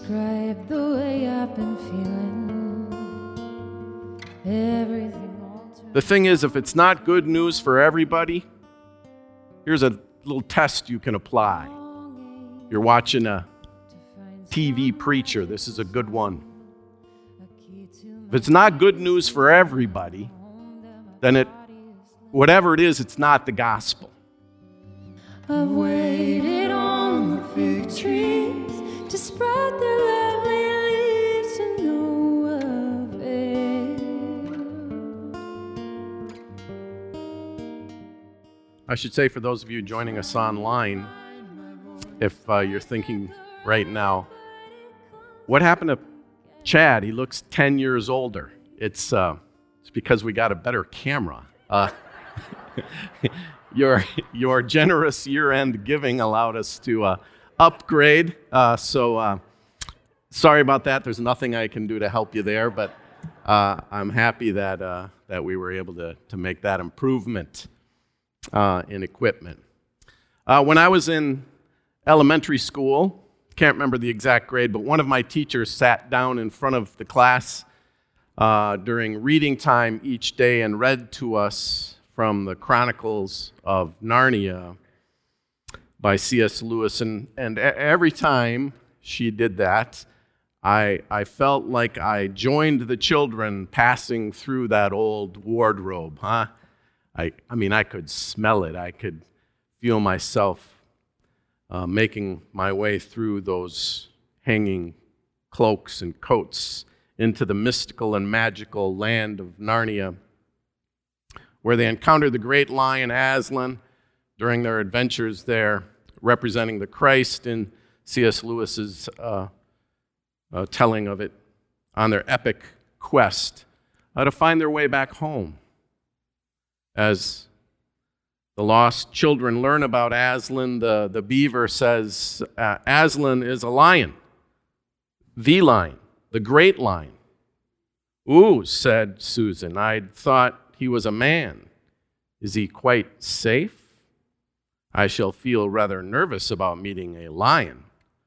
describe the way I've been feeling. Everything. The thing is, if it's not good news for everybody, here's a little test you can apply. You're watching a TV preacher, this is a good one. If it's not good news for everybody, then it, whatever it is, it's not the gospel. I've waited on the fig trees to spread their lovely leaves to no. I should say for those of you joining us online, if uh, you're thinking right now, what happened to Chad? He looks 10 years older. It's, uh, it's because we got a better camera. Uh, your, your generous year end giving allowed us to uh, upgrade. Uh, so uh, sorry about that. There's nothing I can do to help you there, but uh, I'm happy that, uh, that we were able to, to make that improvement uh, in equipment. Uh, when I was in elementary school, can't remember the exact grade, but one of my teachers sat down in front of the class during reading time each day and read to us from the Chronicles of Narnia by C.S. Lewis. And, and every time she did that, I, I felt like I joined the children passing through that old wardrobe, huh? I, I mean, I could smell it. I could feel myself uh, making my way through those hanging cloaks and coats into the mystical and magical land of Narnia, where they encountered the great lion Aslan during their adventures there, representing the Christ in C.S. Lewis's uh, uh, telling of it on their epic quest uh, to find their way back home. As the lost children learn about Aslan, the, the beaver says, uh, Aslan is a lion, the lion, the great lion. Ooh, said Susan, I'd thought he was a man. Is he quite safe? I shall feel rather nervous about meeting a lion.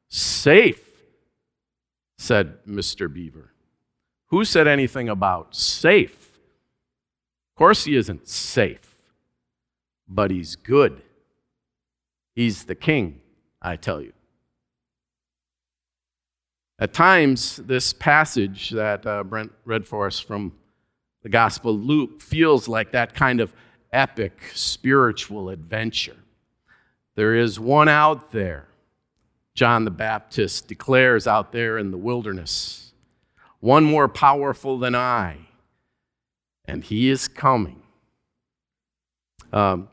Safe, said Mr. Beaver. Who said anything about safe? Of course, he isn't safe, but he's good. He's the king, I tell you. At times, this passage that uh, Brent read for us from the Gospel of Luke feels like that kind of epic spiritual adventure. There is one out there, John the Baptist declares out there in the wilderness, one more powerful than I, and he is coming. Um,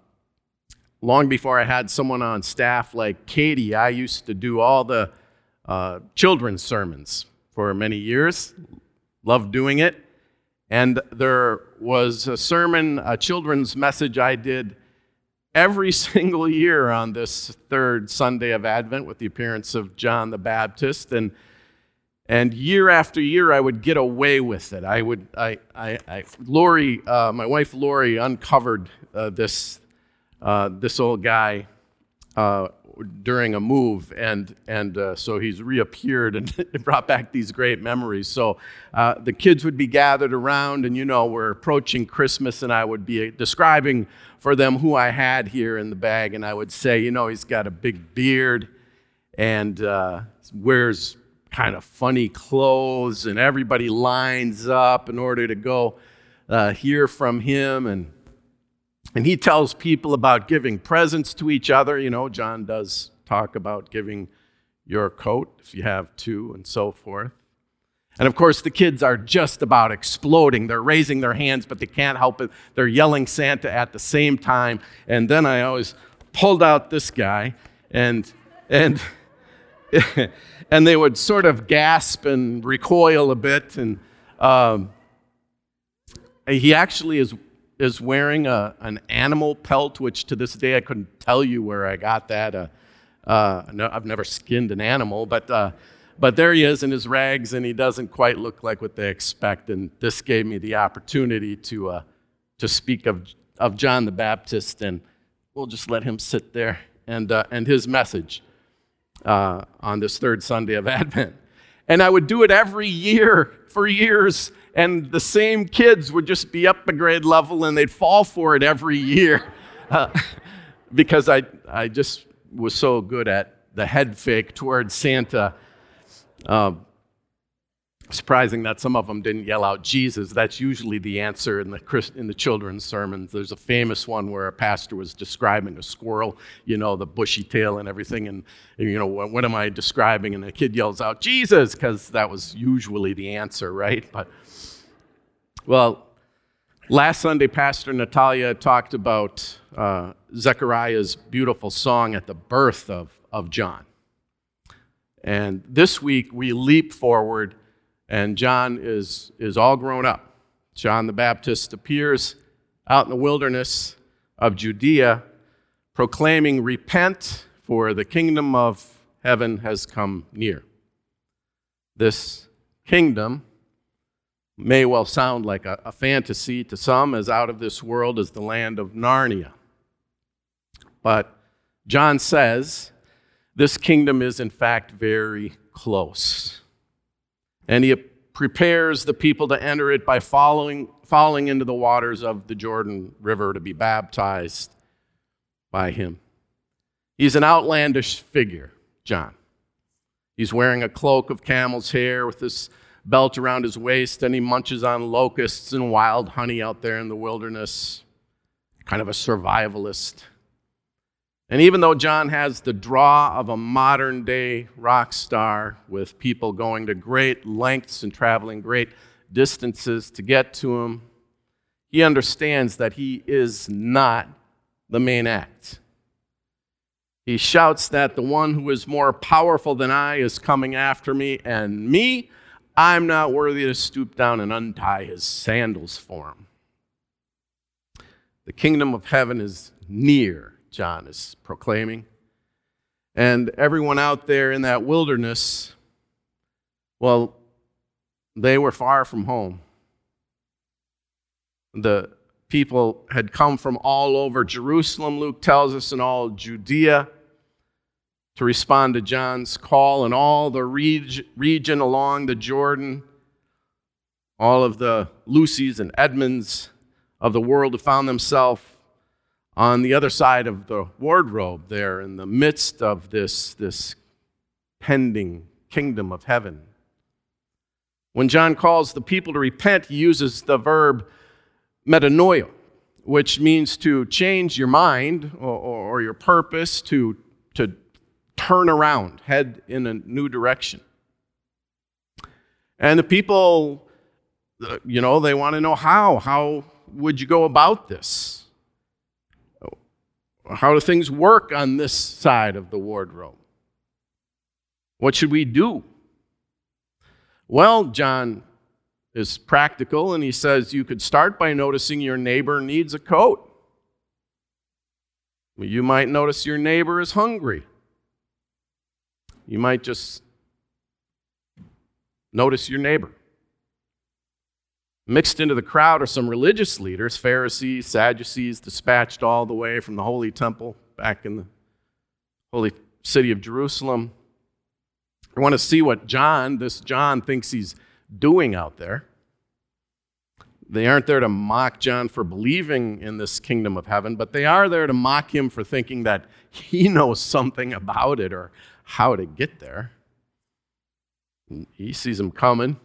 long before I had someone on staff like Katie, I used to do all the uh, children's sermons for many years. Loved doing it. And there was a sermon, a children's message I did every single year on this third Sunday of Advent with the appearance of John the Baptist. And, and year after year, I would get away with it. I would, I, I, I Lori, uh, my wife Lori, uncovered uh, this, uh, this old guy uh, during a move, and and uh, so he's reappeared and brought back these great memories. So uh, the kids would be gathered around, and you know we're approaching Christmas, and I would be describing for them who I had here in the bag, and I would say, you know, he's got a big beard, and uh, wears kind of funny clothes, and everybody lines up in order to go uh, hear from him, and and he tells people about giving presents to each other. You know, John does talk about giving your coat if you have two and so forth. And of course, the kids are just about exploding. They're raising their hands, but they can't help it. They're yelling Santa at the same time. And then I always pulled out this guy, and, and, and they would sort of gasp and recoil a bit. And um, he actually is is wearing a, an animal pelt, which to this day I couldn't tell you where I got that. Uh, uh, no, I've never skinned an animal, but, uh, but there he is in his rags, and he doesn't quite look like what they expect. And this gave me the opportunity to, uh, to speak of, of John the Baptist, and we'll just let him sit there and, uh, and his message uh, on this third Sunday of Advent. And I would do it every year for years. And the same kids would just be up a grade level and they'd fall for it every year uh, because I, I just was so good at the head fake towards Santa. Uh, surprising that some of them didn't yell out Jesus. That's usually the answer in the, Christ, in the children's sermons. There's a famous one where a pastor was describing a squirrel, you know, the bushy tail and everything. And, you know, what, what am I describing? And the kid yells out, Jesus, because that was usually the answer, right? But, well, last Sunday, Pastor Natalia talked about uh, Zechariah's beautiful song at the birth of, of John. And this week, we leap forward and John is, is all grown up. John the Baptist appears out in the wilderness of Judea, proclaiming, Repent, for the kingdom of heaven has come near. This kingdom may well sound like a, a fantasy to some, as out of this world as the land of Narnia. But John says this kingdom is, in fact, very close and he prepares the people to enter it by following, falling into the waters of the Jordan River to be baptized by him. He's an outlandish figure, John. He's wearing a cloak of camel's hair with this belt around his waist, and he munches on locusts and wild honey out there in the wilderness. Kind of a survivalist. And even though John has the draw of a modern day rock star, with people going to great lengths and traveling great distances to get to him, he understands that he is not the main act. He shouts that the one who is more powerful than I is coming after me, and me, I'm not worthy to stoop down and untie his sandals for him. The kingdom of heaven is near John is proclaiming. And everyone out there in that wilderness, well, they were far from home. The people had come from all over Jerusalem, Luke tells us, and all Judea to respond to John's call, and all the reg- region along the Jordan, all of the Lucys and Edmunds of the world who found themselves on the other side of the wardrobe there in the midst of this, this pending kingdom of heaven. When John calls the people to repent, he uses the verb metanoia, which means to change your mind or, or, your purpose, to, to turn around, head in a new direction. And the people, uh, you know, they want to know how. How would you go about this? How do things work on this side of the wardrobe? What should we do? Well, John is practical and he says you could start by noticing your neighbor needs a coat. You might notice your neighbor is hungry. You might just notice your neighbor. Mixed into the crowd are some religious leaders, Pharisees, Sadducees, dispatched all the way from the Holy Temple back in the holy city of Jerusalem. I want to see what John, this John, thinks he's doing out there. They aren't there to mock John for believing in this kingdom of heaven, but they are there to mock him for thinking that he knows something about it or how to get there. He sees them coming.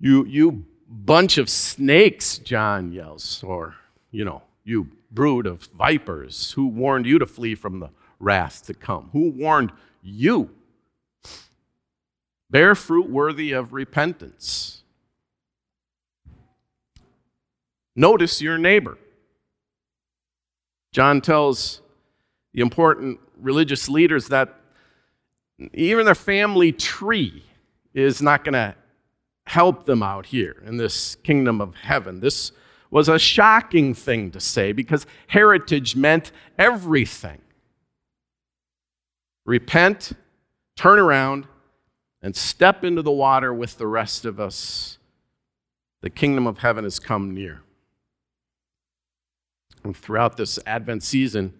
You, you bunch of snakes, John yells, or, you know, you brood of vipers, who warned you to flee from the wrath to come? Who warned you? Bear fruit worthy of repentance. Notice your neighbor. John tells the important religious leaders that even their family tree is not going to help them out here in this kingdom of heaven. This was a shocking thing to say because heritage meant everything. Repent, turn around, and step into the water with the rest of us. The kingdom of heaven has come near. And throughout this Advent season,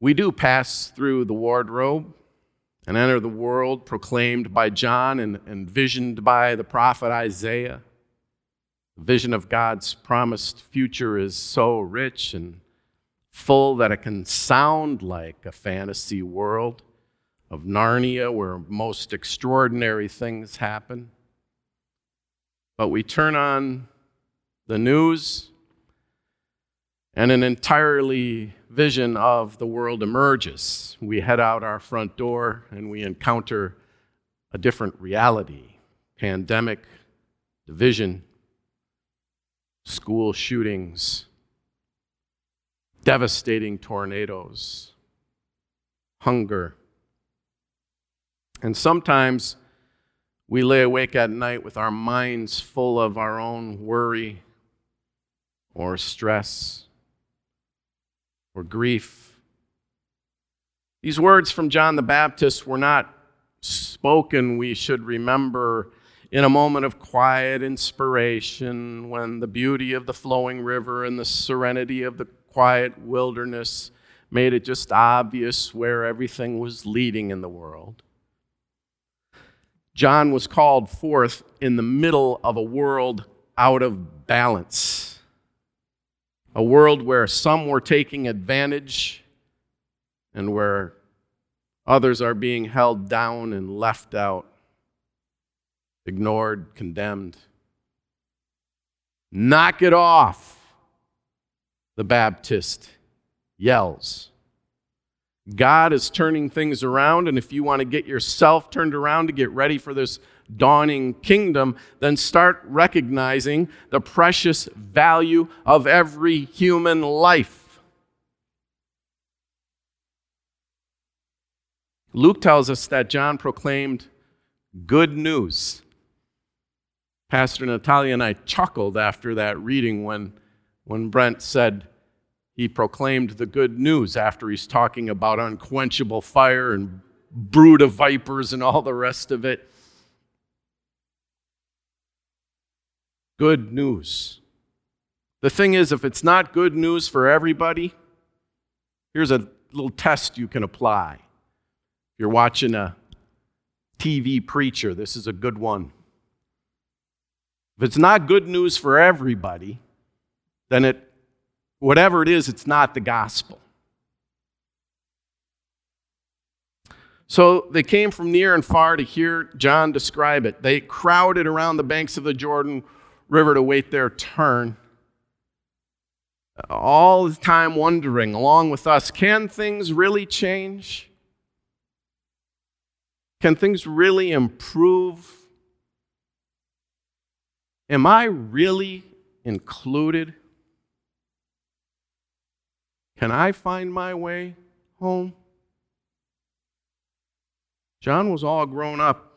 we do pass through the wardrobe, and enter the world proclaimed by John and, envisioned by the prophet Isaiah. The vision of God's promised future is so rich and full that it can sound like a fantasy world of Narnia where most extraordinary things happen. But we turn on the news, and an entirely vision of the world emerges. We head out our front door and we encounter a different reality pandemic, division, school shootings, devastating tornadoes, hunger. And sometimes we lay awake at night with our minds full of our own worry or stress or grief. These words from John the Baptist were not spoken, we should remember, in a moment of quiet inspiration when the beauty of the flowing river and the serenity of the quiet wilderness made it just obvious where everything was leading in the world. John was called forth in the middle of a world out of balance, a world where some were taking advantage and where others are being held down and left out, ignored, condemned. Knock it off, the Baptist yells. God is turning things around, and if you want to get yourself turned around to get ready for this dawning kingdom, then start recognizing the precious value of every human life. Luke tells us that John proclaimed good news. Pastor Natalia and I chuckled after that reading when, when Brent said, he proclaimed the good news after he's talking about unquenchable fire and brood of vipers and all the rest of it. Good news. The thing is, if it's not good news for everybody, here's a little test you can apply. If you're watching a TV preacher, this is a good one. If it's not good news for everybody, then it Whatever it is, it's not the gospel. So they came from near and far to hear John describe it. They crowded around the banks of the Jordan River to wait their turn. All the time wondering, along with us, can things really change? Can things really improve? Am I really included? Can I find my way home? John was all grown up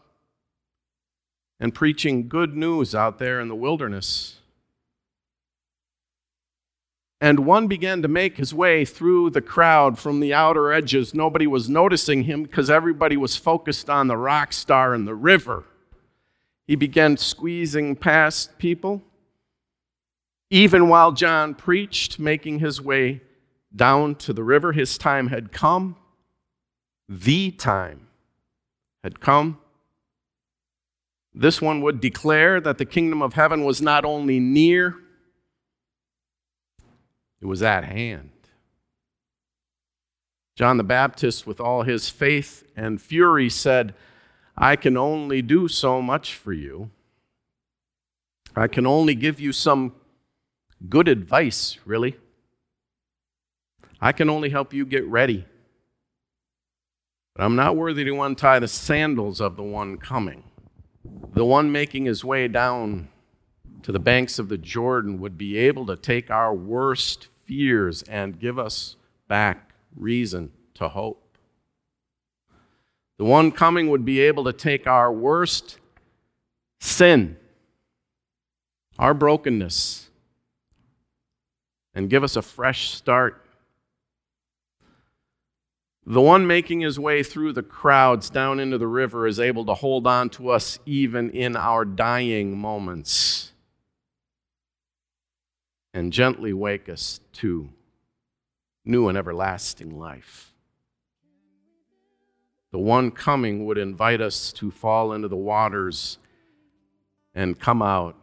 and preaching good news out there in the wilderness. And one began to make his way through the crowd from the outer edges. Nobody was noticing him because everybody was focused on the rock star and the river. He began squeezing past people, even while John preached, making his way down to the river. His time had come. The time had come. This one would declare that the kingdom of heaven was not only near, it was at hand. John the Baptist, with all his faith and fury, said, I can only do so much for you. I can only give you some good advice, really. I can only help you get ready. But I'm not worthy to untie the sandals of the one coming. The one making his way down to the banks of the Jordan would be able to take our worst fears and give us back reason to hope. The one coming would be able to take our worst sin, our brokenness, and give us a fresh start the one making his way through the crowds down into the river is able to hold on to us even in our dying moments and gently wake us to new and everlasting life. the one coming would invite us to fall into the waters and come out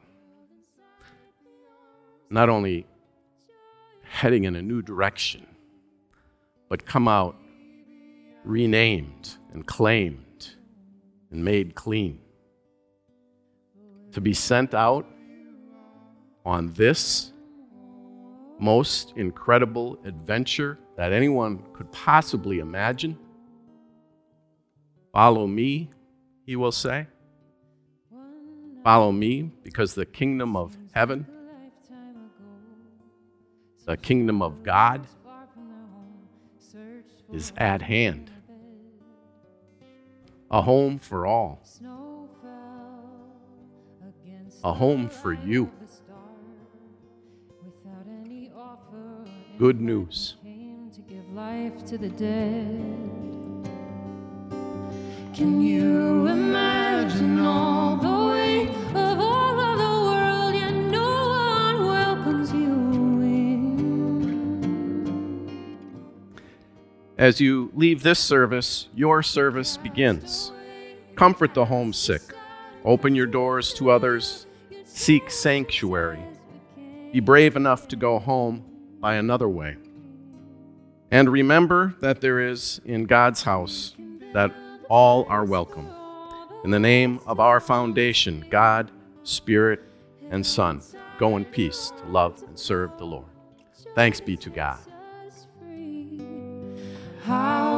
not only heading in a new direction, but come out renamed and claimed and made clean. To be sent out on this most incredible adventure that anyone could possibly imagine. Follow me, he will say. Follow me because the kingdom of heaven, the kingdom of God, is at hand. A home for all, a home for you. Good news. Came to give life to the dead. Can you imagine all the As you leave this service, your service begins. Comfort the homesick. Open your doors to others. Seek sanctuary. Be brave enough to go home by another way. And remember that there is in God's house that all are welcome. In the name of our foundation, God, Spirit, and Son, go in peace to love and serve the Lord. Thanks be to God. How